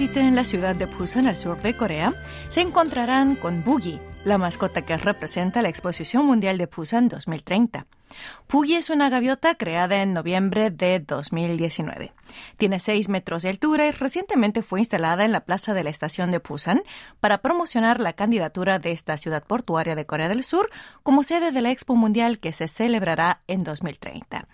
visiten la ciudad de Busan al sur de Corea, se encontrarán con Boogie, la mascota que representa la Exposición Mundial de Busan 2030. Boogie es una gaviota creada en noviembre de 2019. Tiene 6 metros de altura y recientemente fue instalada en la plaza de la estación de Busan para promocionar la candidatura de esta ciudad portuaria de Corea del Sur como sede de la Expo Mundial que se celebrará en 2030.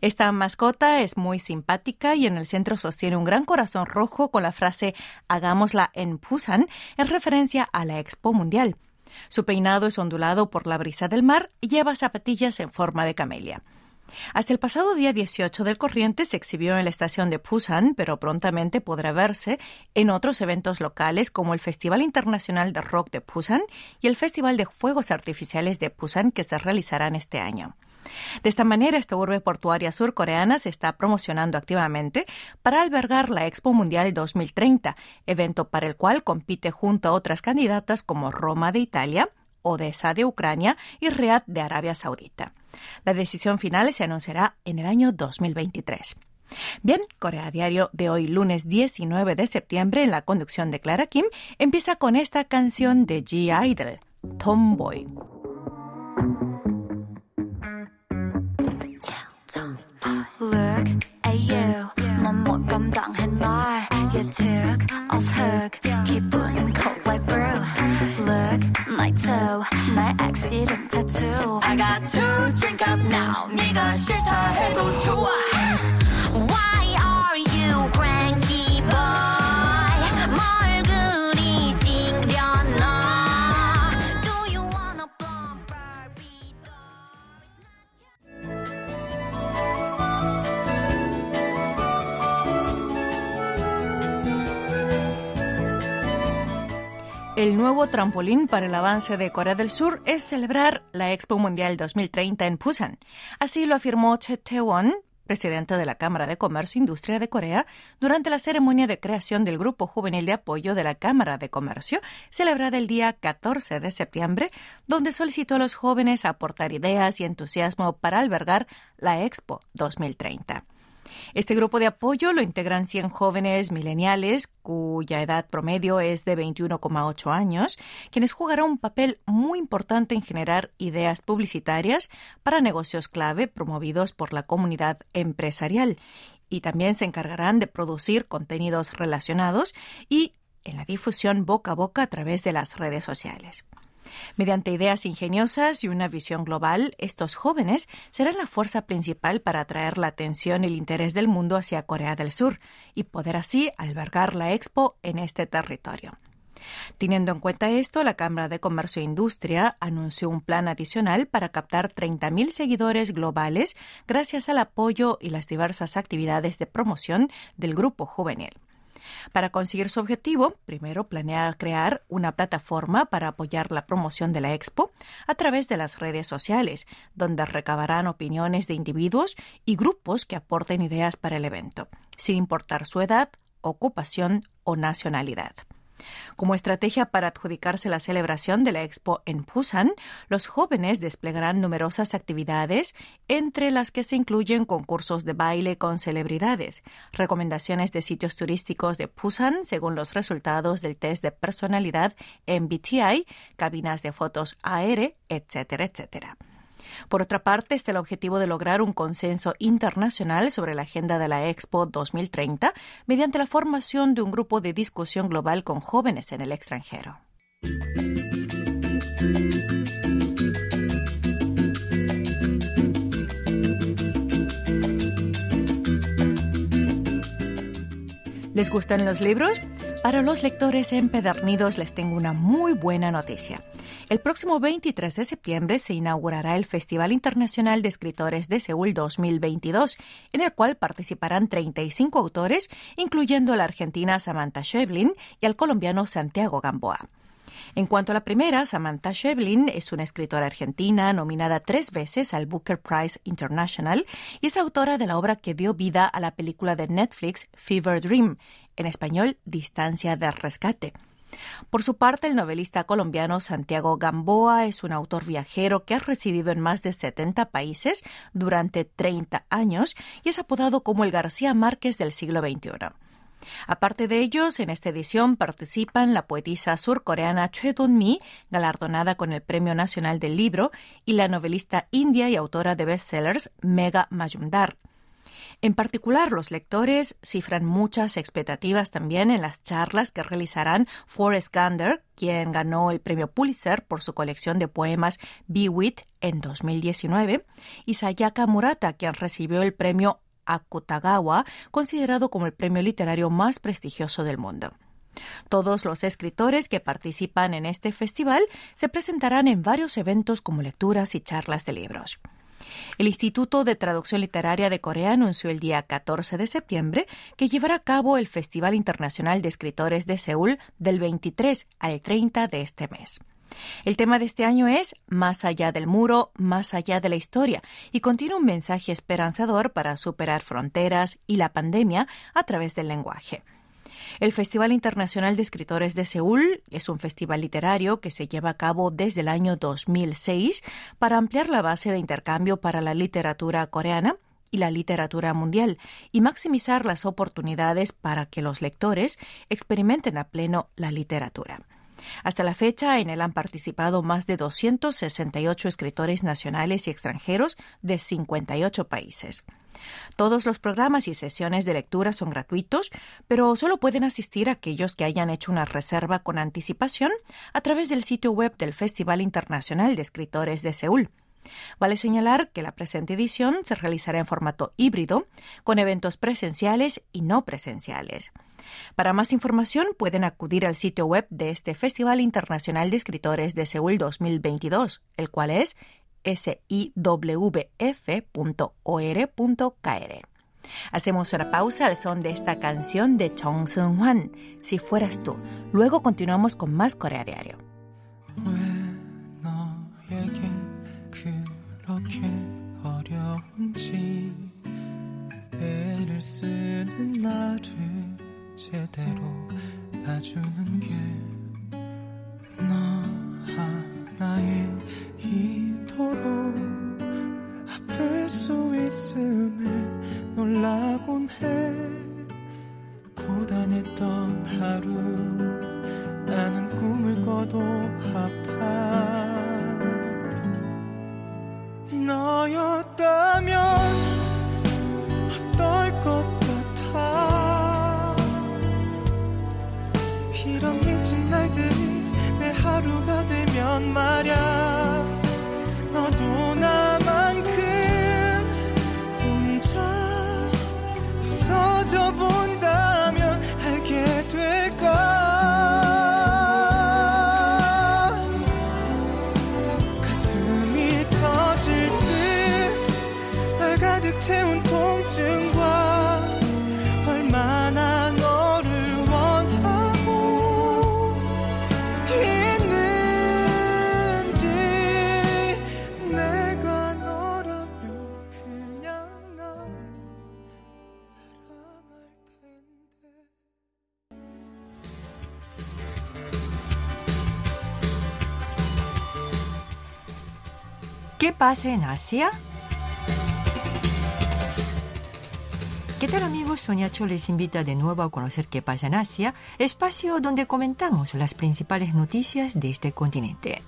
Esta mascota es muy simpática y en el centro sostiene un gran corazón rojo con la frase Hagámosla en Busan en referencia a la Expo Mundial. Su peinado es ondulado por la brisa del mar y lleva zapatillas en forma de camelia. Hasta el pasado día 18 del corriente se exhibió en la estación de Busan, pero prontamente podrá verse en otros eventos locales como el Festival Internacional de Rock de Busan y el Festival de Fuegos Artificiales de Busan que se realizarán este año. De esta manera, esta urbe portuaria surcoreana se está promocionando activamente para albergar la Expo Mundial 2030, evento para el cual compite junto a otras candidatas como Roma de Italia, Odessa de Ucrania y Riad de Arabia Saudita. La decisión final se anunciará en el año 2023. Bien, Corea Diario de hoy, lunes 19 de septiembre, en la conducción de Clara Kim, empieza con esta canción de G-Idol, Tomboy. 당해 날 You took off hook 기분은 cold like brew Look my toe 날 accident tattoo I got to drink up now 네가 싫다 해도 좋아 El nuevo trampolín para el avance de Corea del Sur es celebrar la Expo Mundial 2030 en Busan. Así lo afirmó Che Tae-won, presidente de la Cámara de Comercio e Industria de Corea, durante la ceremonia de creación del Grupo Juvenil de Apoyo de la Cámara de Comercio, celebrada el día 14 de septiembre, donde solicitó a los jóvenes aportar ideas y entusiasmo para albergar la Expo 2030. Este grupo de apoyo lo integran 100 jóvenes mileniales cuya edad promedio es de 21,8 años, quienes jugarán un papel muy importante en generar ideas publicitarias para negocios clave promovidos por la comunidad empresarial y también se encargarán de producir contenidos relacionados y en la difusión boca a boca a través de las redes sociales. Mediante ideas ingeniosas y una visión global, estos jóvenes serán la fuerza principal para atraer la atención y el interés del mundo hacia Corea del Sur y poder así albergar la expo en este territorio. Teniendo en cuenta esto, la Cámara de Comercio e Industria anunció un plan adicional para captar 30.000 seguidores globales gracias al apoyo y las diversas actividades de promoción del grupo juvenil. Para conseguir su objetivo, primero planea crear una plataforma para apoyar la promoción de la expo a través de las redes sociales, donde recabarán opiniones de individuos y grupos que aporten ideas para el evento, sin importar su edad, ocupación o nacionalidad. Como estrategia para adjudicarse la celebración de la Expo en Busan, los jóvenes desplegarán numerosas actividades, entre las que se incluyen concursos de baile con celebridades, recomendaciones de sitios turísticos de Busan según los resultados del test de personalidad MBTI, cabinas de fotos AR, etcétera, etcétera. Por otra parte, está el objetivo de lograr un consenso internacional sobre la agenda de la Expo 2030 mediante la formación de un grupo de discusión global con jóvenes en el extranjero. ¿Les gustan los libros? Para los lectores empedernidos les tengo una muy buena noticia. El próximo 23 de septiembre se inaugurará el Festival Internacional de Escritores de Seúl 2022, en el cual participarán 35 autores, incluyendo a la argentina Samantha Schweblin y al colombiano Santiago Gamboa. En cuanto a la primera, Samantha Schweblin es una escritora argentina nominada tres veces al Booker Prize International y es autora de la obra que dio vida a la película de Netflix Fever Dream, en español Distancia de Rescate. Por su parte, el novelista colombiano Santiago Gamboa es un autor viajero que ha residido en más de 70 países durante 30 años y es apodado como el García Márquez del siglo XXI. Aparte de ellos, en esta edición participan la poetisa surcoreana Choi Dong-mi, galardonada con el Premio Nacional del Libro, y la novelista india y autora de bestsellers Mega Majumdar. En particular, los lectores cifran muchas expectativas también en las charlas que realizarán Forrest Gander, quien ganó el premio Pulitzer por su colección de poemas Be Wit en 2019, y Sayaka Murata, quien recibió el premio Akutagawa, considerado como el premio literario más prestigioso del mundo. Todos los escritores que participan en este festival se presentarán en varios eventos como lecturas y charlas de libros. El Instituto de Traducción Literaria de Corea anunció el día 14 de septiembre que llevará a cabo el Festival Internacional de Escritores de Seúl del 23 al 30 de este mes. El tema de este año es Más allá del muro, más allá de la historia, y contiene un mensaje esperanzador para superar fronteras y la pandemia a través del lenguaje. El Festival Internacional de Escritores de Seúl es un festival literario que se lleva a cabo desde el año 2006 para ampliar la base de intercambio para la literatura coreana y la literatura mundial y maximizar las oportunidades para que los lectores experimenten a pleno la literatura. Hasta la fecha, en él han participado más de 268 escritores nacionales y extranjeros de 58 países. Todos los programas y sesiones de lectura son gratuitos, pero solo pueden asistir aquellos que hayan hecho una reserva con anticipación a través del sitio web del Festival Internacional de Escritores de Seúl. Vale señalar que la presente edición se realizará en formato híbrido, con eventos presenciales y no presenciales. Para más información pueden acudir al sitio web de este Festival Internacional de Escritores de Seúl 2022, el cual es siwf.or.kr. Hacemos una pausa al son de esta canción de Chong Seung-hwan, Si fueras tú. Luego continuamos con más Corea Diario. 애를 쓰는 나를 제대로 봐주는 게 pasa en Asia? ¿Qué tal amigos? Sonia Cho les invita de nuevo a conocer qué pasa en Asia, espacio donde comentamos las principales noticias de este continente.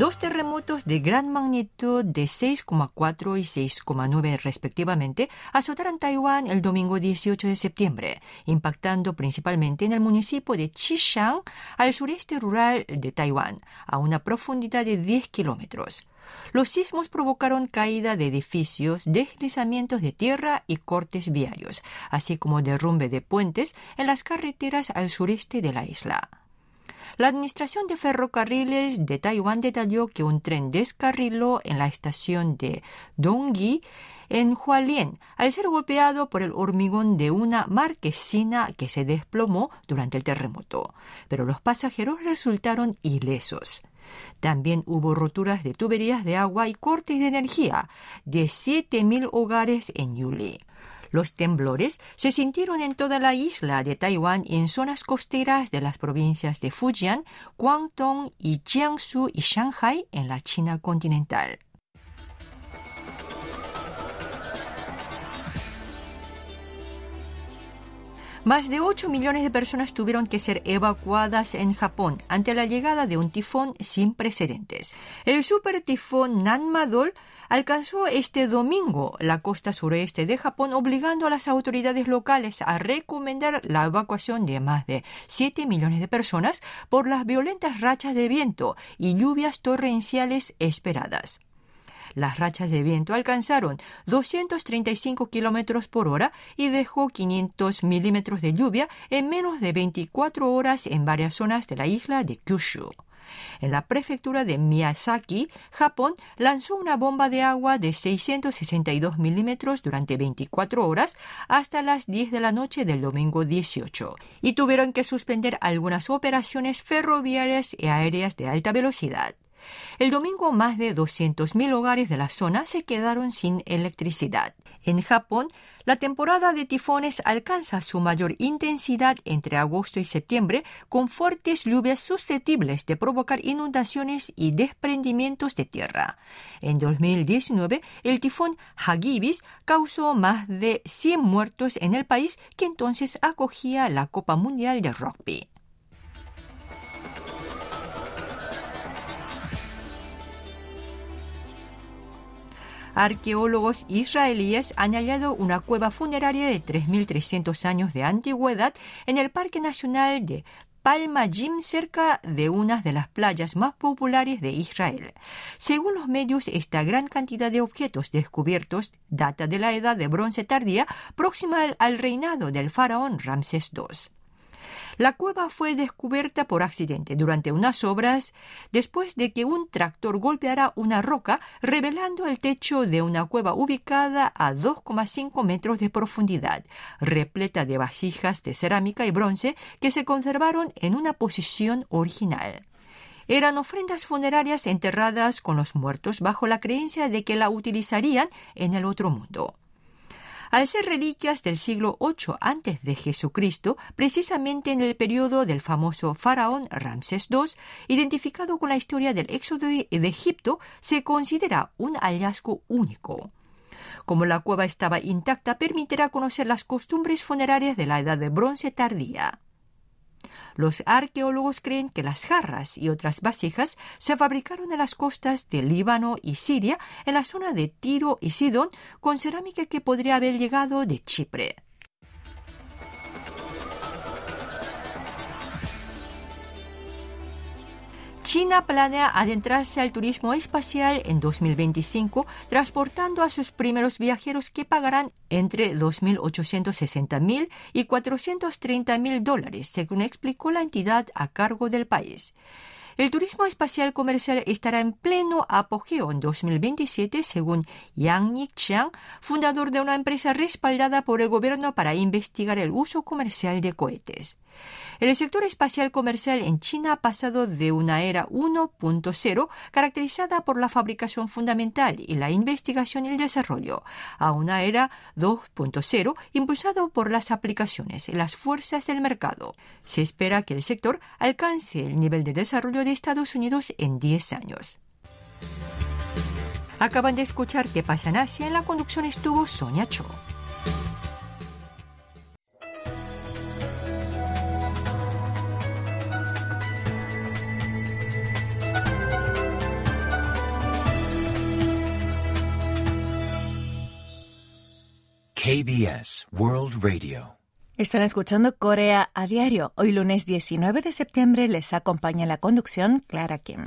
Dos terremotos de gran magnitud de 6,4 y 6,9 respectivamente azotaron Taiwán el domingo 18 de septiembre, impactando principalmente en el municipio de Qishang, al sureste rural de Taiwán, a una profundidad de 10 kilómetros. Los sismos provocaron caída de edificios, deslizamientos de tierra y cortes viarios, así como derrumbe de puentes en las carreteras al sureste de la isla. La Administración de Ferrocarriles de Taiwán detalló que un tren descarriló en la estación de Dongyi en Hualien al ser golpeado por el hormigón de una marquesina que se desplomó durante el terremoto, pero los pasajeros resultaron ilesos. También hubo roturas de tuberías de agua y cortes de energía de 7.000 hogares en Yuli. Los temblores se sintieron en toda la isla de Taiwán y en zonas costeras de las provincias de Fujian, Guangdong y Jiangsu y Shanghai en la China continental. Más de 8 millones de personas tuvieron que ser evacuadas en Japón ante la llegada de un tifón sin precedentes. El super tifón Nanmadol alcanzó este domingo la costa sureste de Japón, obligando a las autoridades locales a recomendar la evacuación de más de 7 millones de personas por las violentas rachas de viento y lluvias torrenciales esperadas. Las rachas de viento alcanzaron 235 kilómetros por hora y dejó 500 milímetros de lluvia en menos de 24 horas en varias zonas de la isla de Kyushu. En la prefectura de Miyazaki, Japón, lanzó una bomba de agua de 662 milímetros durante 24 horas hasta las 10 de la noche del domingo 18 y tuvieron que suspender algunas operaciones ferroviarias y aéreas de alta velocidad. El domingo más de 200.000 hogares de la zona se quedaron sin electricidad. En Japón, la temporada de tifones alcanza su mayor intensidad entre agosto y septiembre, con fuertes lluvias susceptibles de provocar inundaciones y desprendimientos de tierra. En 2019, el tifón Hagibis causó más de 100 muertos en el país que entonces acogía la Copa Mundial de Rugby. Arqueólogos israelíes han hallado una cueva funeraria de 3.300 años de antigüedad en el Parque Nacional de Palma Jim cerca de una de las playas más populares de Israel. Según los medios, esta gran cantidad de objetos descubiertos data de la edad de bronce tardía próxima al reinado del faraón Ramsés II. La cueva fue descubierta por accidente durante unas obras después de que un tractor golpeara una roca, revelando el techo de una cueva ubicada a 2,5 metros de profundidad, repleta de vasijas de cerámica y bronce que se conservaron en una posición original eran ofrendas funerarias enterradas con los muertos bajo la creencia de que la utilizarían en el otro mundo. Al ser reliquias del siglo VIII antes de Jesucristo, precisamente en el periodo del famoso faraón Ramsés II, identificado con la historia del éxodo de Egipto, se considera un hallazgo único. Como la cueva estaba intacta, permitirá conocer las costumbres funerarias de la Edad de Bronce tardía. Los arqueólogos creen que las jarras y otras vasijas se fabricaron en las costas de Líbano y Siria, en la zona de Tiro y Sidón, con cerámica que podría haber llegado de Chipre. China planea adentrarse al turismo espacial en 2025, transportando a sus primeros viajeros que pagarán entre 2.860.000 y 430.000 dólares, según explicó la entidad a cargo del país. El turismo espacial comercial estará en pleno apogeo en 2027, según Yang Nixiang, fundador de una empresa respaldada por el gobierno para investigar el uso comercial de cohetes. El sector espacial comercial en China ha pasado de una era 1.0 caracterizada por la fabricación fundamental y la investigación y el desarrollo a una era 2.0 impulsado por las aplicaciones y las fuerzas del mercado. Se espera que el sector alcance el nivel de desarrollo de Estados Unidos en 10 años. Acaban de escuchar qué pasa en Asia. En la conducción estuvo Sonia Cho. KBS World Radio. Están escuchando Corea a diario. Hoy lunes 19 de septiembre les acompaña la conducción Clara Kim.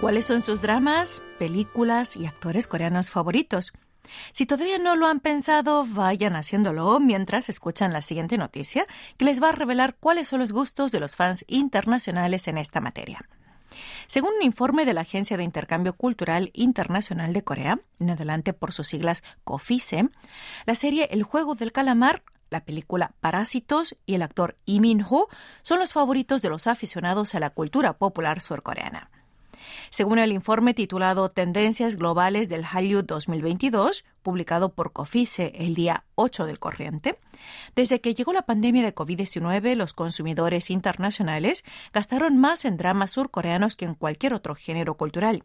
¿Cuáles son sus dramas, películas y actores coreanos favoritos? Si todavía no lo han pensado, vayan haciéndolo mientras escuchan la siguiente noticia, que les va a revelar cuáles son los gustos de los fans internacionales en esta materia. Según un informe de la Agencia de Intercambio Cultural Internacional de Corea, en adelante por sus siglas COFICE, la serie El juego del calamar la película Parásitos y el actor Lee Min-ho son los favoritos de los aficionados a la cultura popular surcoreana. Según el informe titulado Tendencias Globales del Hallyu 2022, publicado por Cofice el día 8 del corriente, desde que llegó la pandemia de COVID-19, los consumidores internacionales gastaron más en dramas surcoreanos que en cualquier otro género cultural.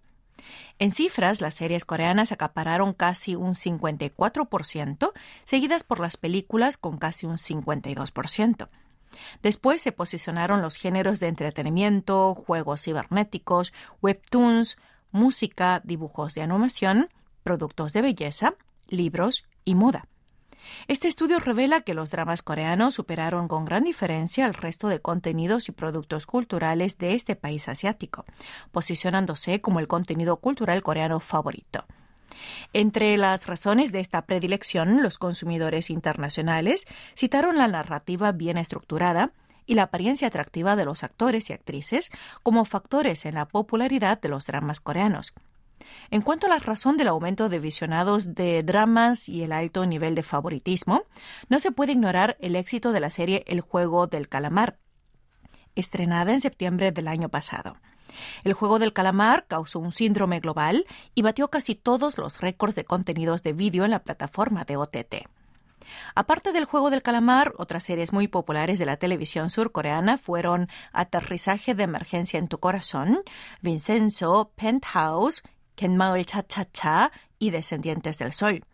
En cifras, las series coreanas acapararon casi un 54%, seguidas por las películas con casi un 52%. Después se posicionaron los géneros de entretenimiento, juegos cibernéticos, webtoons, música, dibujos de animación, productos de belleza, libros y moda. Este estudio revela que los dramas coreanos superaron con gran diferencia al resto de contenidos y productos culturales de este país asiático, posicionándose como el contenido cultural coreano favorito. Entre las razones de esta predilección, los consumidores internacionales citaron la narrativa bien estructurada y la apariencia atractiva de los actores y actrices como factores en la popularidad de los dramas coreanos. En cuanto a la razón del aumento de visionados de dramas y el alto nivel de favoritismo, no se puede ignorar el éxito de la serie El juego del calamar, estrenada en septiembre del año pasado. El juego del calamar causó un síndrome global y batió casi todos los récords de contenidos de vídeo en la plataforma de OTT. Aparte del juego del calamar, otras series muy populares de la televisión surcoreana fueron Aterrizaje de emergencia en tu corazón, Vincenzo, Penthouse, Kenmaul Cha Cha Cha y Descendientes del Sol.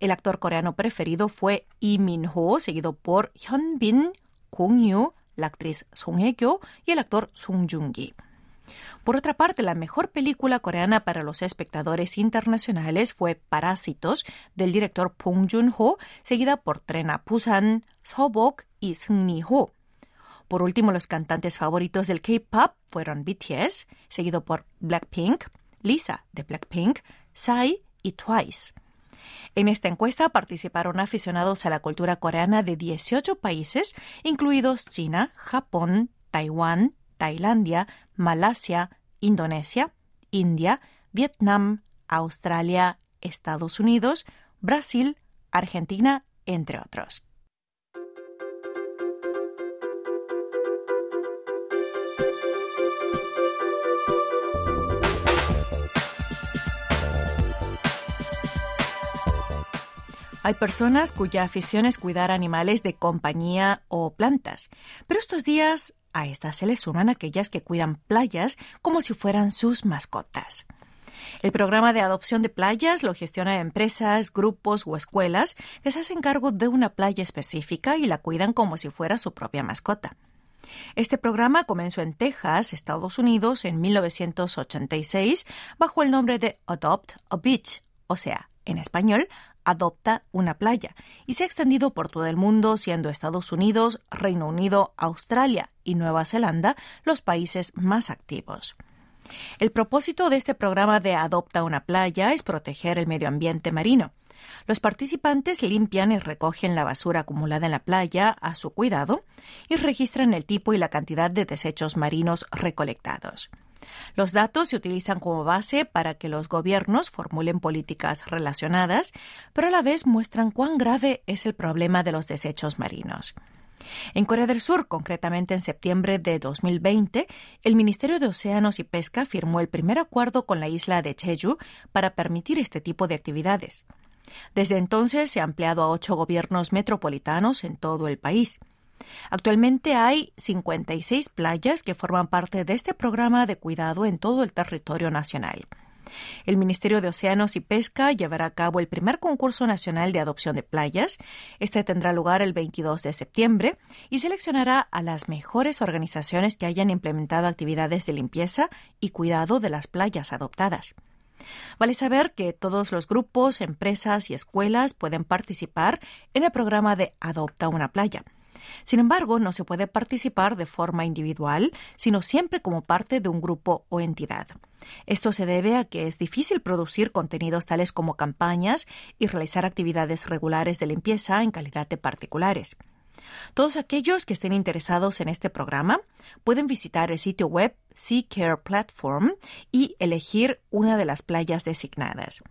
El actor coreano preferido fue Lee Min-ho, seguido por Hyun Bin, Kong Yu, la actriz Song Hye-kyo y el actor Song Joong-gi. Por otra parte, la mejor película coreana para los espectadores internacionales fue Parásitos, del director Bong Joon-ho, seguida por Tren a Busan, Sobok y Seung ho Por último, los cantantes favoritos del K-pop fueron BTS, seguido por Blackpink, Lisa de Blackpink, Psy y Twice. En esta encuesta participaron aficionados a la cultura coreana de 18 países, incluidos China, Japón, Taiwán, Tailandia, Malasia, Indonesia, India, Vietnam, Australia, Estados Unidos, Brasil, Argentina, entre otros. Hay personas cuya afición es cuidar animales de compañía o plantas, pero estos días a estas se les suman aquellas que cuidan playas como si fueran sus mascotas. El programa de adopción de playas lo gestiona empresas, grupos o escuelas que se hacen cargo de una playa específica y la cuidan como si fuera su propia mascota. Este programa comenzó en Texas, Estados Unidos, en 1986 bajo el nombre de Adopt a Beach, o sea, en español, adopta una playa y se ha extendido por todo el mundo, siendo Estados Unidos, Reino Unido, Australia y Nueva Zelanda los países más activos. El propósito de este programa de Adopta una playa es proteger el medio ambiente marino. Los participantes limpian y recogen la basura acumulada en la playa a su cuidado y registran el tipo y la cantidad de desechos marinos recolectados. Los datos se utilizan como base para que los gobiernos formulen políticas relacionadas, pero a la vez muestran cuán grave es el problema de los desechos marinos. En Corea del Sur, concretamente en septiembre de 2020, el Ministerio de Océanos y Pesca firmó el primer acuerdo con la isla de Jeju para permitir este tipo de actividades. Desde entonces se ha ampliado a ocho gobiernos metropolitanos en todo el país. Actualmente hay 56 playas que forman parte de este programa de cuidado en todo el territorio nacional. El Ministerio de Océanos y Pesca llevará a cabo el primer concurso nacional de adopción de playas. Este tendrá lugar el 22 de septiembre y seleccionará a las mejores organizaciones que hayan implementado actividades de limpieza y cuidado de las playas adoptadas. Vale saber que todos los grupos, empresas y escuelas pueden participar en el programa de Adopta una playa. Sin embargo, no se puede participar de forma individual, sino siempre como parte de un grupo o entidad. Esto se debe a que es difícil producir contenidos tales como campañas y realizar actividades regulares de limpieza en calidad de particulares. Todos aquellos que estén interesados en este programa pueden visitar el sitio web Sea Care Platform y elegir una de las playas designadas.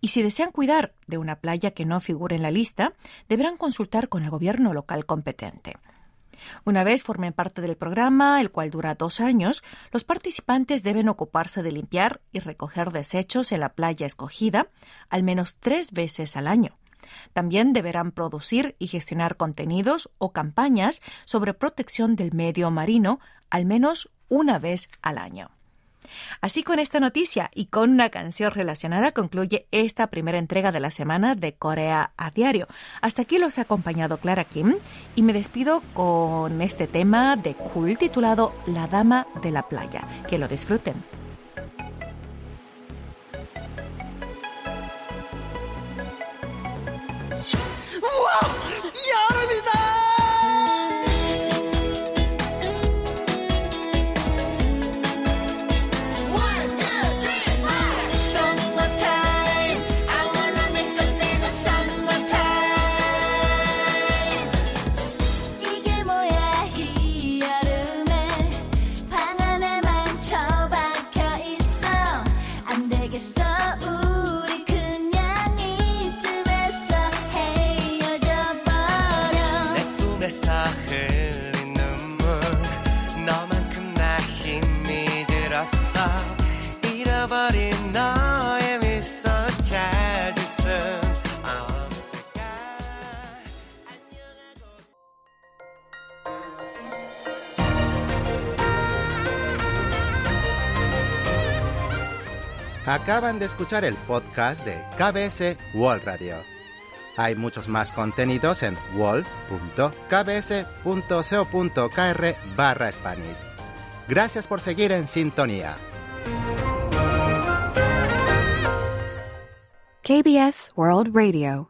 Y si desean cuidar de una playa que no figure en la lista, deberán consultar con el gobierno local competente. Una vez formen parte del programa, el cual dura dos años, los participantes deben ocuparse de limpiar y recoger desechos en la playa escogida al menos tres veces al año. También deberán producir y gestionar contenidos o campañas sobre protección del medio marino al menos una vez al año. Así con esta noticia y con una canción relacionada concluye esta primera entrega de la semana de Corea a Diario. Hasta aquí los ha acompañado Clara Kim y me despido con este tema de cool titulado La Dama de la Playa. Que lo disfruten. Acaban de escuchar el podcast de KBS World Radio. Hay muchos más contenidos en wall.kbs.co.kr barra Spanish. Gracias por seguir en sintonía. KBS World Radio